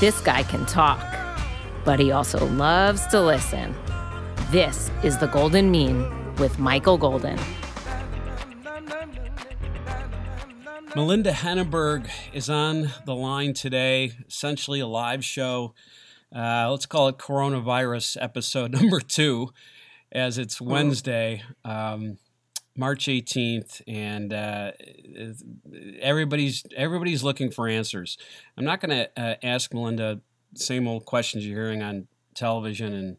This guy can talk, but he also loves to listen. This is The Golden Mean with Michael Golden. Melinda Henneberger is on the line today, essentially a live show. Uh, let's call it coronavirus episode number two, as it's Wednesday. Um, March 18th, and uh, everybody's everybody's looking for answers. I'm not going to uh, ask Melinda same old questions you're hearing on television and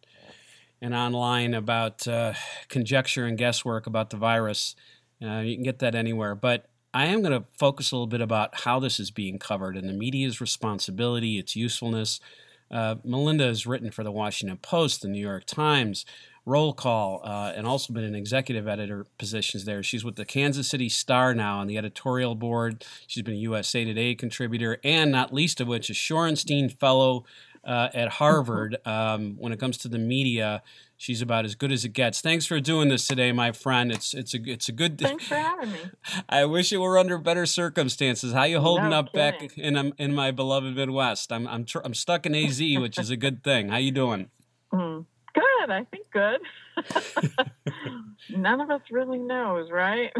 and online about uh, conjecture and guesswork about the virus. Uh, you can get that anywhere, but I am going to focus a little bit about how this is being covered and the media's responsibility, its usefulness. Uh, Melinda has written for the Washington Post, the New York Times, roll call uh, and also been in executive editor positions there. She's with the Kansas City Star now on the editorial board. She's been a USA Today contributor, and not least of which, a Shorenstein Fellow uh, at Harvard. Um, when it comes to the media, she's about as good as it gets. Thanks for doing this today, my friend. It's it's a it's a good. Thanks for having me. I wish it were under better circumstances. How you holding No up kidding. back in um, in my beloved Midwest? I'm I'm tr- I'm stuck in AZ, which is a good thing. How you doing? Mm. Good, I think good. None of us really knows, right?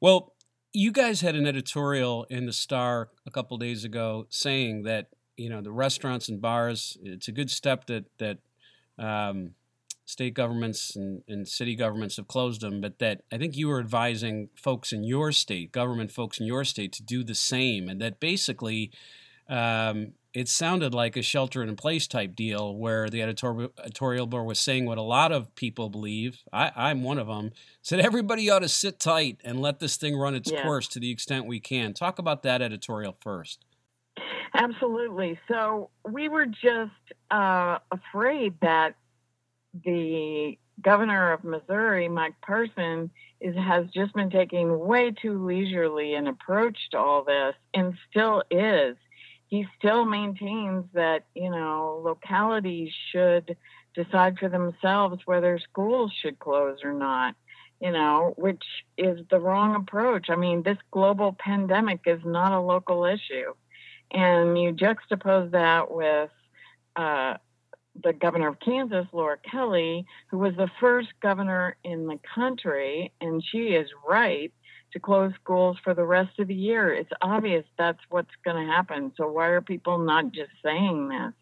Well, you guys had an editorial in the Star a couple days ago saying that you know the restaurants and bars. It's a good step that that um, state governments and, and city governments have closed them, but that I think you were advising folks in your state, government folks in your state, to do the same, and that basically. Um, it sounded like a shelter in place type deal where the editorial, editorial board was saying what a lot of people believe. I, I'm one of them. Said everybody ought to sit tight and let this thing run its Yeah. course to the extent we can. Talk about that editorial first. Absolutely. So we were just uh, afraid that the governor of Missouri, Mike Parson, is has just been taking way too leisurely an approach to all this, and still is. He still maintains that you know localities should decide for themselves whether schools should close or not. You know, which is the wrong approach. I mean, this global pandemic is not a local issue and you juxtapose that with uh, the governor of Kansas, Laura Kelly, who was the first governor in the country, and she is right to close schools for the rest of the year. It's obvious that's what's going to happen. So why are people not just saying this?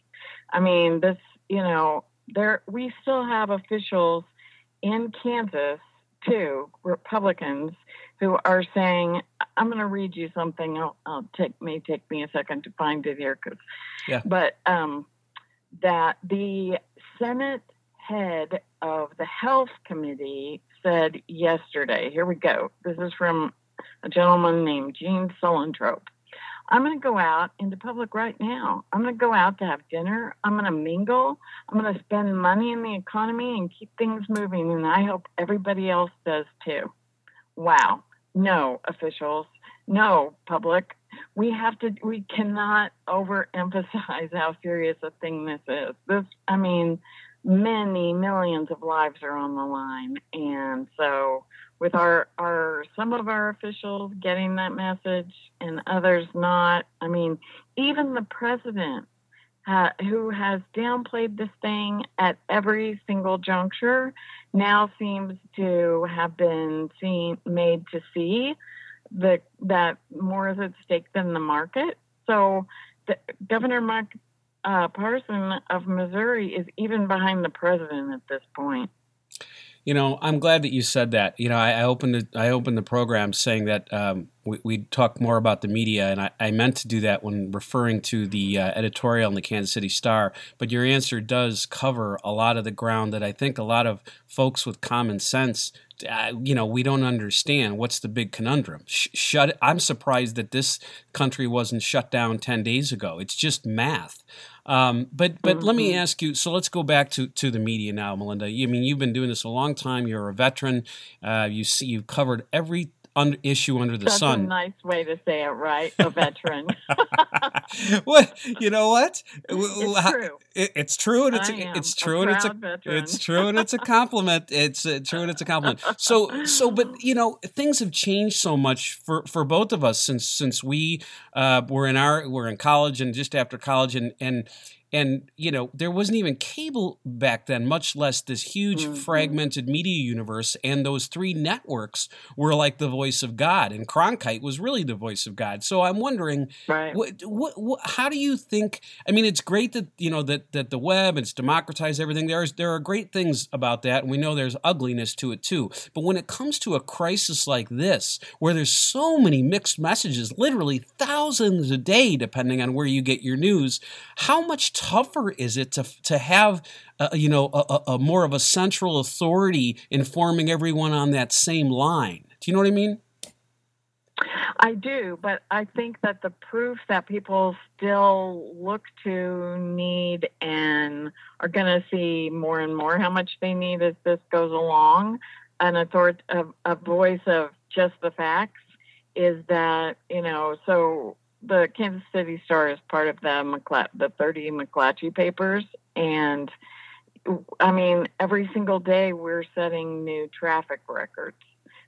I mean, this, you know, there we still have officials in Kansas too, Republicans who are saying, I'm going to read you something. I'll, I'll take may take me a second to find it here." Cause, Yeah. but um, that the Senate head of the Health Committee said yesterday. Here we go. This is from a gentleman named Gene Suellentrop. I'm going to go out into public right now. I'm going to go out to have dinner. I'm going to mingle. I'm going to spend money in the economy and keep things moving. And I hope everybody else does too. Wow. No, officials. No, public. We have to, we cannot overemphasize how serious a thing this is. This, I mean, many millions of lives are on the line. And so, with our, our some of our officials getting that message and others not, I mean, even the president uh, who has downplayed this thing at every single juncture now seems to have been seen made to see that that more is at stake than the market. So, the, Governor Mike uh, Parson of Missouri is even behind the president at this point. You know, I'm glad that you said that. You know, I, I opened the, I opened the program saying that um, we, we'd talk more about the media, and I, I meant to do that when referring to the uh, editorial in the Kansas City Star. But your answer does cover a lot of the ground that I think a lot of folks with common sense, uh, you know, we don't understand. What's the big conundrum? Sh- shut. I'm surprised that this country wasn't shut down ten days ago. It's just math. Um, but but let me ask you. So let's go back to, to the media now, Melinda. You, I mean, you've been doing this a long time. You're a veteran. Uh, you see, you've covered every un- issue under the That's sun. a nice way to say it, right? A veteran. what you know? What it's How- true. it- it's true, and it's I it's a true, and it's a veteran. it's true, and it's a compliment. It's uh, true, and it's a compliment. So so, but you know, things have changed so much for for both of us since since we uh, were in our were in college and just after college, and and and you know there wasn't even cable back then much less this huge Mhm. fragmented media universe and those three networks were like the voice of god and cronkite was really the voice of god so i'm wondering Right. what, what, what, how do you think? I mean, it's great that you know that that the web it's democratized everything. There's there are great things about that, and we know there's ugliness to it too. But when it comes to a crisis like this, where there's so many mixed messages, literally thousands a day, depending on where you get your news, how much tougher is it to to have uh, you know a, a, more of a central authority informing everyone on that same line? Do you know what I mean? I do, but I think that the proof that people still look to, need, and are going to see more and more how much they need as this goes along, an authority, a, a voice of just the facts, is that you know. So the Kansas City Star is part of the the 30 McClatchy papers, and I mean, every single day we're setting new traffic records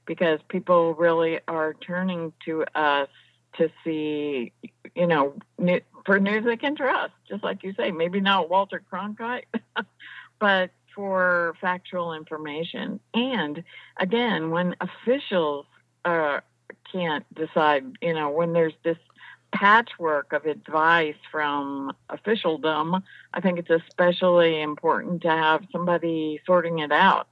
because people really are turning to us to see, you know, new, for news they can trust. Just like you say, maybe not Walter Cronkite, but for factual information. And again, when officials uh, can't decide, you know, when there's this patchwork of advice from officialdom, I think it's especially important to have somebody sorting it out.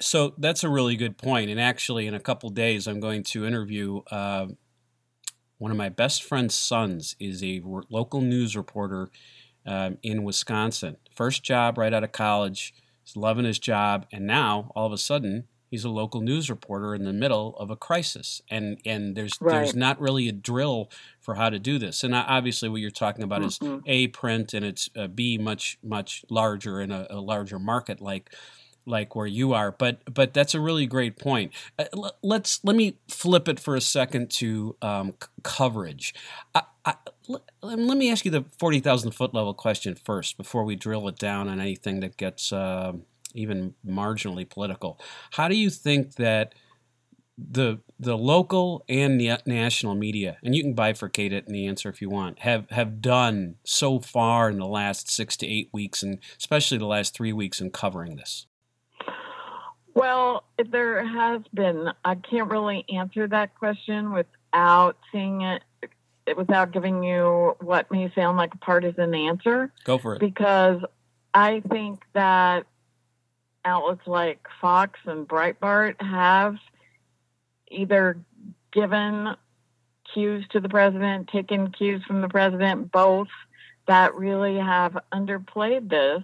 So that's a really good point. And actually, in a couple days, I'm going to interview uh, one of my best friend's sons. is a local news reporter um, in Wisconsin. First job right out of college. He's loving his job, and now all of a sudden. He's a local news reporter in the middle of a crisis, and and there's there's not really a drill for how to do this. And uh, obviously, what you're talking about is Mhm. a print, and it's uh, b much much larger in a, a larger market like like where you are but but that's a really great point uh, l- let's let me flip it for a second to um, c- coverage I, I, l- let me ask you the 40,000 foot level question first before we drill it down on anything that gets um even marginally political. How do you think that the the local and the national media and you can bifurcate it in the answer if you want have have done so far in the last six to eight weeks and especially the last three weeks in covering this? Well, there has been. I can't really answer that question without seeing it, without giving you what may sound like a partisan answer, go for it. Because I think that outlets like Fox and Breitbart have either given cues to the president, taken cues from the president, both that really have underplayed this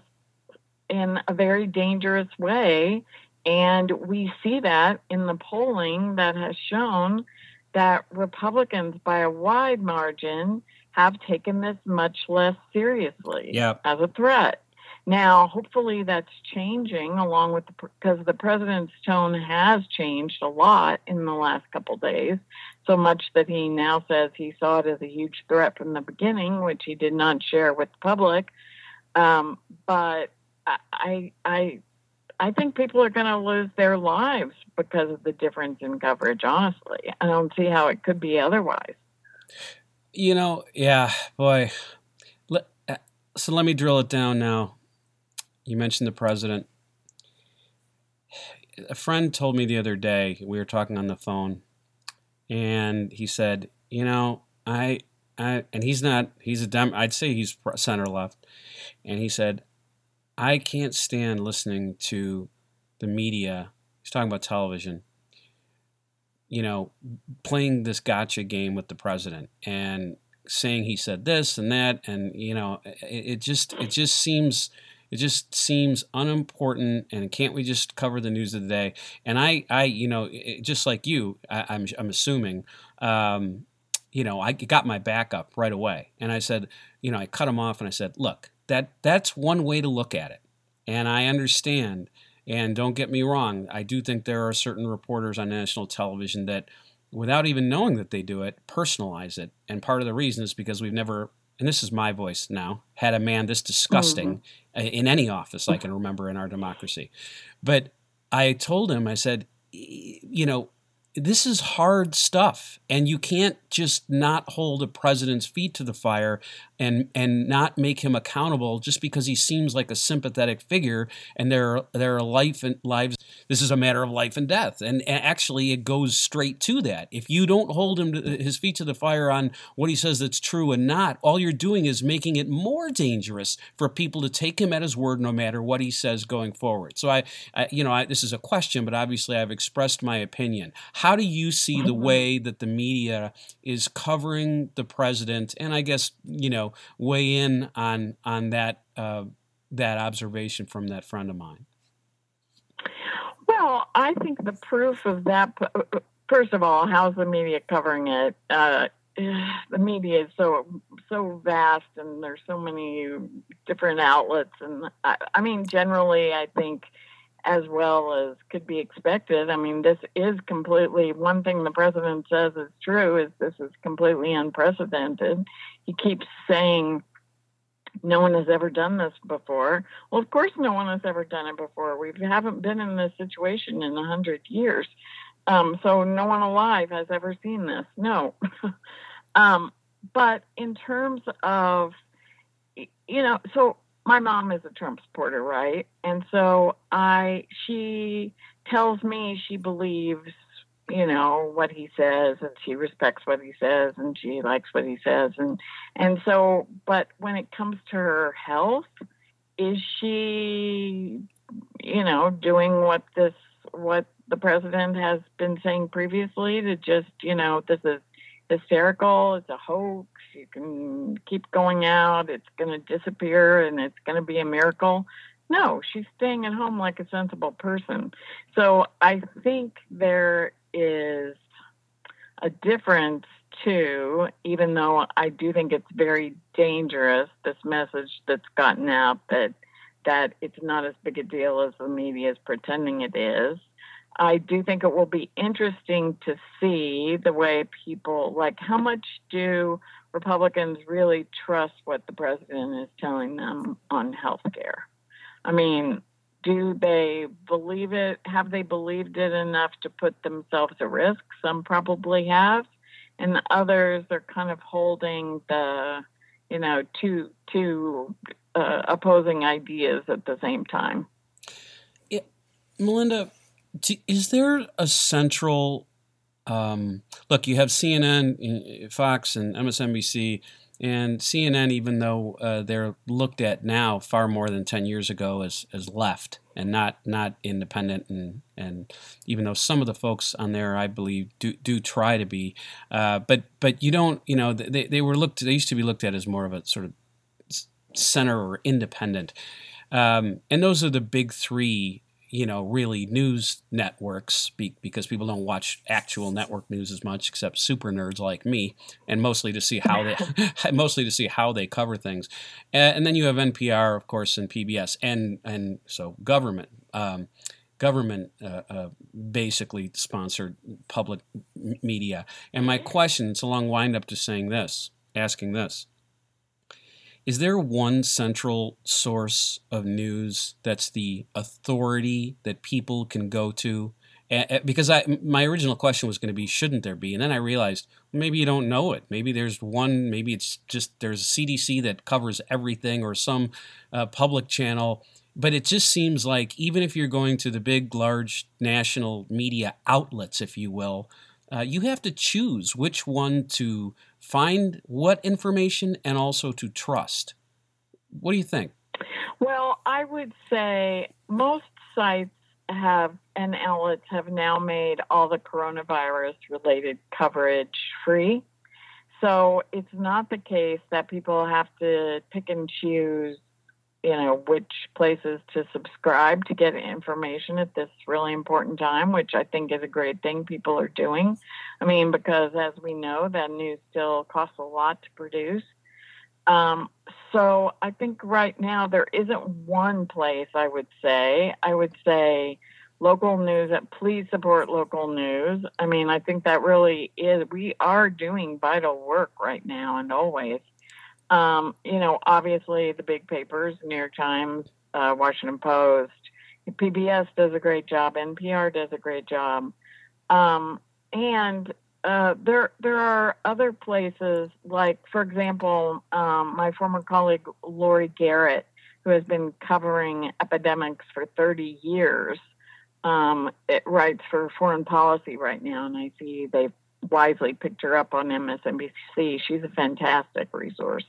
in a very dangerous way. And we see that in the polling that has shown that Republicans, by a wide margin, have taken this much less seriously Yeah. as a threat. Now, hopefully, that's changing along with the because the president's tone has changed a lot in the last couple days, so much that he now says he saw it as a huge threat from the beginning, which he did not share with the public. Um, but I, I, I think people are going to lose their lives because of the difference in coverage. Honestly, I don't see how it could be otherwise. You know, yeah, boy. Uh, so let me drill it down now. You mentioned the president. A friend told me the other day, we were talking on the phone, and he said, You know, I, I, and he's not, he's a Dem, I'd say he's center left. And he said, I can't stand listening to the media. He's talking about television you know, playing this gotcha game with the president and saying he said this and that, and you know, it, it just it just seems it just seems unimportant. And can't we just cover the news of the day? And I, I, you know, it, just like you, I, I'm I'm assuming. Um, you know, I got my backup right away, and I said, you know, I cut him off, and I said, look, that that's one way to look at it, and I understand And don't get me wrong, I do think there are certain reporters on national television that, without even knowing that they do it, personalize it. And part of the reason is because we've never, and this is my voice now, had a man this disgusting mm-hmm. In any office I oh. can remember in our democracy. But I told him, I said, you know, this is hard stuff and you can't just not hold a president's feet to the fire and and not make him accountable just because he seems like a sympathetic figure and there there are life and lives this is a matter of life and death. And actually it goes straight to that. If you don't hold him to, his feet to the fire on what he says that's true and not all you're doing is making it more dangerous for people to take him at his word no matter what he says going forward. So i, I you know I, this is a question but obviously i've expressed my opinion how do you see the mm-hmm. way that the media is covering the president and I guess, you know, weigh in on on that uh, that observation from that friend of mine? Well, I think the proof of that first of all, how's the media covering it? Uh, the media is so so vast and there's so many different outlets and I, I mean generally I think as well as could be expected. I mean, this is completely one thing the president says is true is this is completely unprecedented. He keeps saying no one has ever done this before. Well, of course, no one has ever done it before. We haven't been in this situation in a hundred years, um, so no one alive has ever seen this. No, um, but in terms of you know, so my mom is a Trump supporter, right? And so I she tells me she believes, you know, what he says and she respects what he says and she likes what he says and and so but when it comes to her health, is she you know, doing what this what the president has been saying previously to just, you know, this is hysterical, it's a hoax, you can keep going out, it's going to disappear, and it's going to be a miracle. No, she's staying at home like a sensible person. So I think there is a difference too, even though I do think it's very dangerous, this message that's gotten out that that it's not as big a deal as the media is pretending it is. I do think it will be interesting to see the way people like how much do Republicans really trust what the president is telling them on health care? I mean, do they believe it? Have they believed it enough to put themselves at risk? Some probably have, and others are kind of holding the, you know, two two uh, opposing ideas at the same time. Melinda, is there a central um, look? You have CNN, Fox, and MSNBC, and CNN, even though uh, they're looked at now far more than ten years ago as as left and not not independent, and and even though some of the folks on there, I believe, do do try to be, uh, but but you don't, you know, they they were looked. They used to be looked at as more of a sort of center or independent. Um, and those are the big three you know, really news networks speak because people don't watch actual network news as much, except super nerds like me, and mostly to see how they, mostly to see how they cover things. And then you have NPR, of course, and PBS, and and so government. Um, government uh, uh, basically sponsored public media. And my question, it's a long wind up to saying this, asking this is there one central source of news that's the authority that people can go to? Because I, my original question was going to be, shouldn't there be? And then I realized maybe you don't know it. Maybe there's one. Maybe it's just there's a CDC that covers everything, or some uh, public channel. But it just seems like even if you're going to the big, large national media outlets, if you will, uh, you have to choose which one to find what information and also to trust. What do you think? Well, I would say most sites have and outlets have now made all the coronavirus related coverage free. So it's not the case that people have to pick and choose you know which places to subscribe to get information at this really important time which i think is a great thing people are doing i mean because as we know that news still costs a lot to produce Um, so I think right now there isn't one place I would say. I would say local news. Please support local news. I mean, I think that really is. We are doing vital work right now and always. Um, you know, obviously the big papers, New York Times, uh, Washington Post, PBS does a great job. NPR does a great job. Um, and uh, there there are other places like, for example, um, my former colleague Laurie Garrett, who has been covering epidemics for 30 years, um, it writes for Foreign Policy right now, and I see they've wisely picked her up on MSNBC. She's a fantastic resource.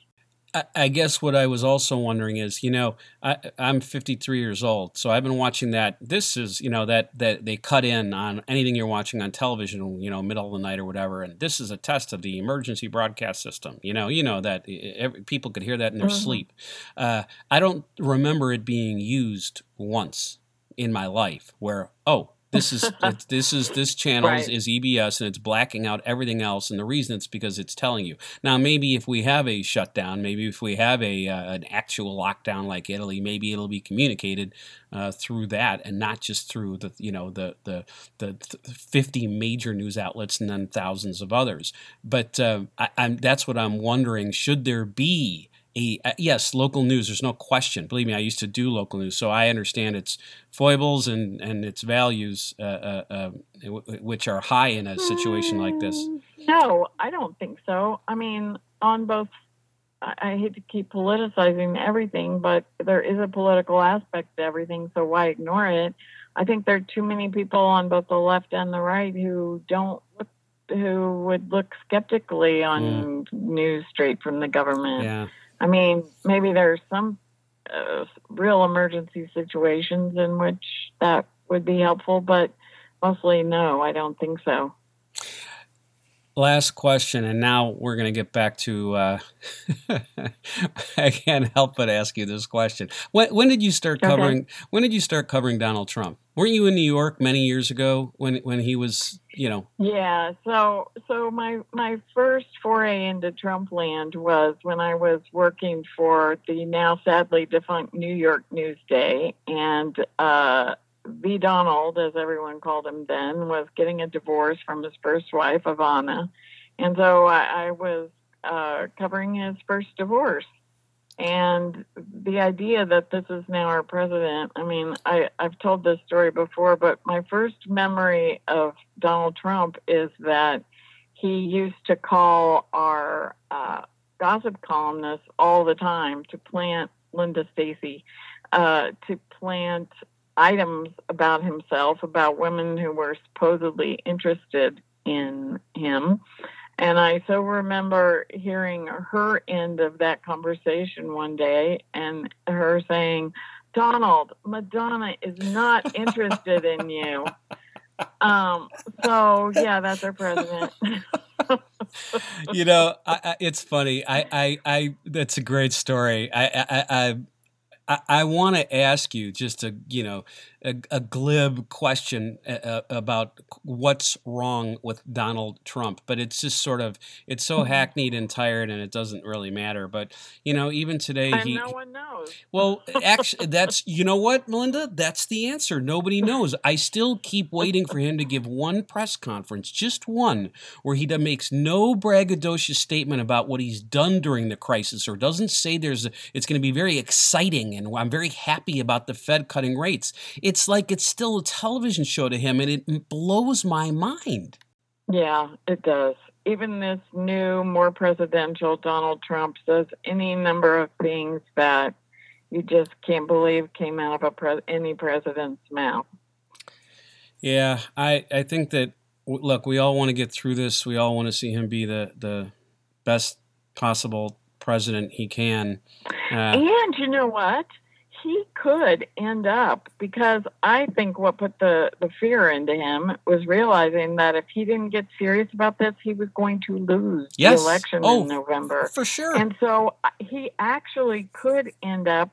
I guess what I was also wondering is, you know, I, am 53 years old, so I've been watching that. This is, you know, that that they cut in on anything you're watching on television, you know, middle of the night or whatever, and this is a test of the emergency broadcast system. You know, you know that every, people could hear that in their mm-hmm. sleep. Uh, I don't remember it being used once in my life where, oh, this is this is this channel right. is, EBS and it's blacking out everything else, and the reason it's because it's telling you. Now, maybe if we have a shutdown, maybe if we have a uh, an actual lockdown like Italy, maybe it'll be communicated uh, through that and not just through the you know the the the 50 major news outlets and then thousands of others. But uh, I, that's what I'm wondering: should there be a uh, yes, local news. There's no question. Believe me, I used to do local news, so I understand its foibles and and its values, uh, uh, uh which are high in a situation like this. Mm, no, I don't think so. I mean, on both. I hate to keep politicizing everything, but there is a political aspect to everything, so why ignore it? I think there are too many people on both the left and the right who don't look, who would look skeptically on mm. news straight from the government. Yeah. I mean, maybe there's some uh, real emergency situations in which that would be helpful, but mostly no, I don't think so. Last question, and now we're going to get back to. Uh, I can't help but ask you this question. When, when did you start covering? Okay. When did you start covering Donald Trump? Weren't you in New York many years ago when when he was, you know? Yeah. So so my my first foray into Trump land was when I was working for the now sadly defunct New York Newsday, and uh, V. Donald, as everyone called him then, was getting a divorce from his first wife, Ivana, and so I, I was uh, covering his first divorce and the idea that this is now our president, I mean, I, I've told this story before, but my first memory of Donald Trump is that he used to call our uh, gossip columnists all the time to plant Linda Stasi, uh, to plant items about himself, about women who were supposedly interested in him. And I so remember hearing her end of that conversation one day and her saying, Donald, Madonna is not interested in you. Um, so yeah, that's our president. you know, I, I, it's funny. I, I, I, that's a great story. I, I, I, I, I want to ask you just to you know a, a glib question uh, uh, about what's wrong with Donald Trump, but it's just sort of it's so mm-hmm. hackneyed and tired, and it doesn't really matter. But you know, even today, and he no one knows. Well, actually, that's you know what, Melinda, that's the answer. Nobody knows. I still keep waiting for him to give one press conference, just one, where he makes no braggadocious statement about what he's done during the crisis, or doesn't say there's a, it's going to be very exciting and I'm very happy about the Fed cutting rates. It's like it's still a television show to him, and it blows my mind. Yeah, it does. Even this new, more presidential Donald Trump says any number of things that you just can't believe came out of a pre- any president's mouth. Yeah, I I think that look, we all want to get through this. We all want to see him be the the best possible president he can. Uh, and you know what? He could end up because I think what put the, the fear into him was realizing that if he didn't get serious about this, he was going to lose yes. the election oh, in November. For sure. And so uh, he actually could end up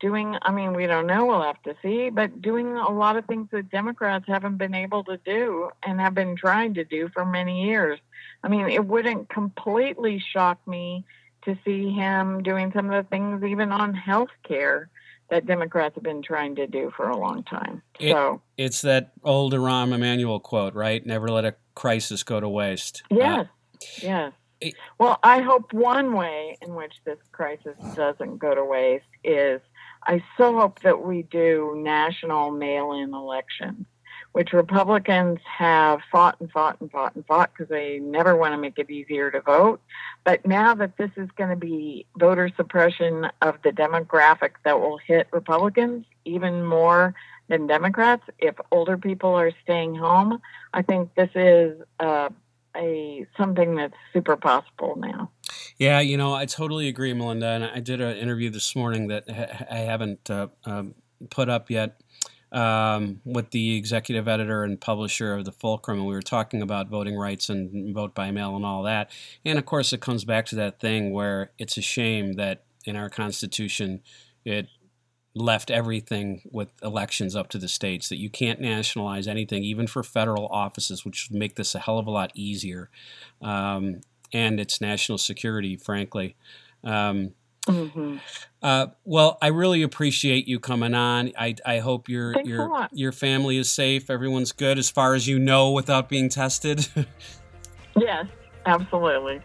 doing, I mean, we don't know, we'll have to see, but doing a lot of things that Democrats haven't been able to do and have been trying to do for many years. I mean, it wouldn't completely shock me to see him doing some of the things, even on health care, that Democrats have been trying to do for a long time. It, so it's that old Rahm Emanuel quote, right? Never let a crisis go to waste. Yes, uh, yes. It, well, I hope one way in which this crisis doesn't go to waste is I so hope that we do national mail in elections which Republicans have fought and fought and fought and fought because they never want to make it easier to vote. But now that this is going to be voter suppression of the demographic that will hit Republicans even more than Democrats, if older people are staying home, I think this is uh, a something that's super possible now. Yeah, you know, I totally agree, Melinda. And I did an interview this morning that I haven't uh, um, put up yet um, with the executive editor and publisher of the Fulcrum, and we were talking about voting rights and vote by mail and all that. And of course, it comes back to that thing where it's a shame that in our Constitution it left everything with elections up to the states that you can't nationalize anything even for federal offices which would make this a hell of a lot easier um, and it's national security frankly um, Mm-hmm. Uh, well, I really appreciate you coming on. I, I hope your Thanks your your family is safe. Everyone's good as far as you know without being tested. yes, absolutely.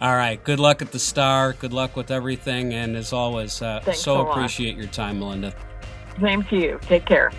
All right. Good luck at the Star. Good luck with everything. And as always, uh, so appreciate your time, Melinda. Same to you. Take care.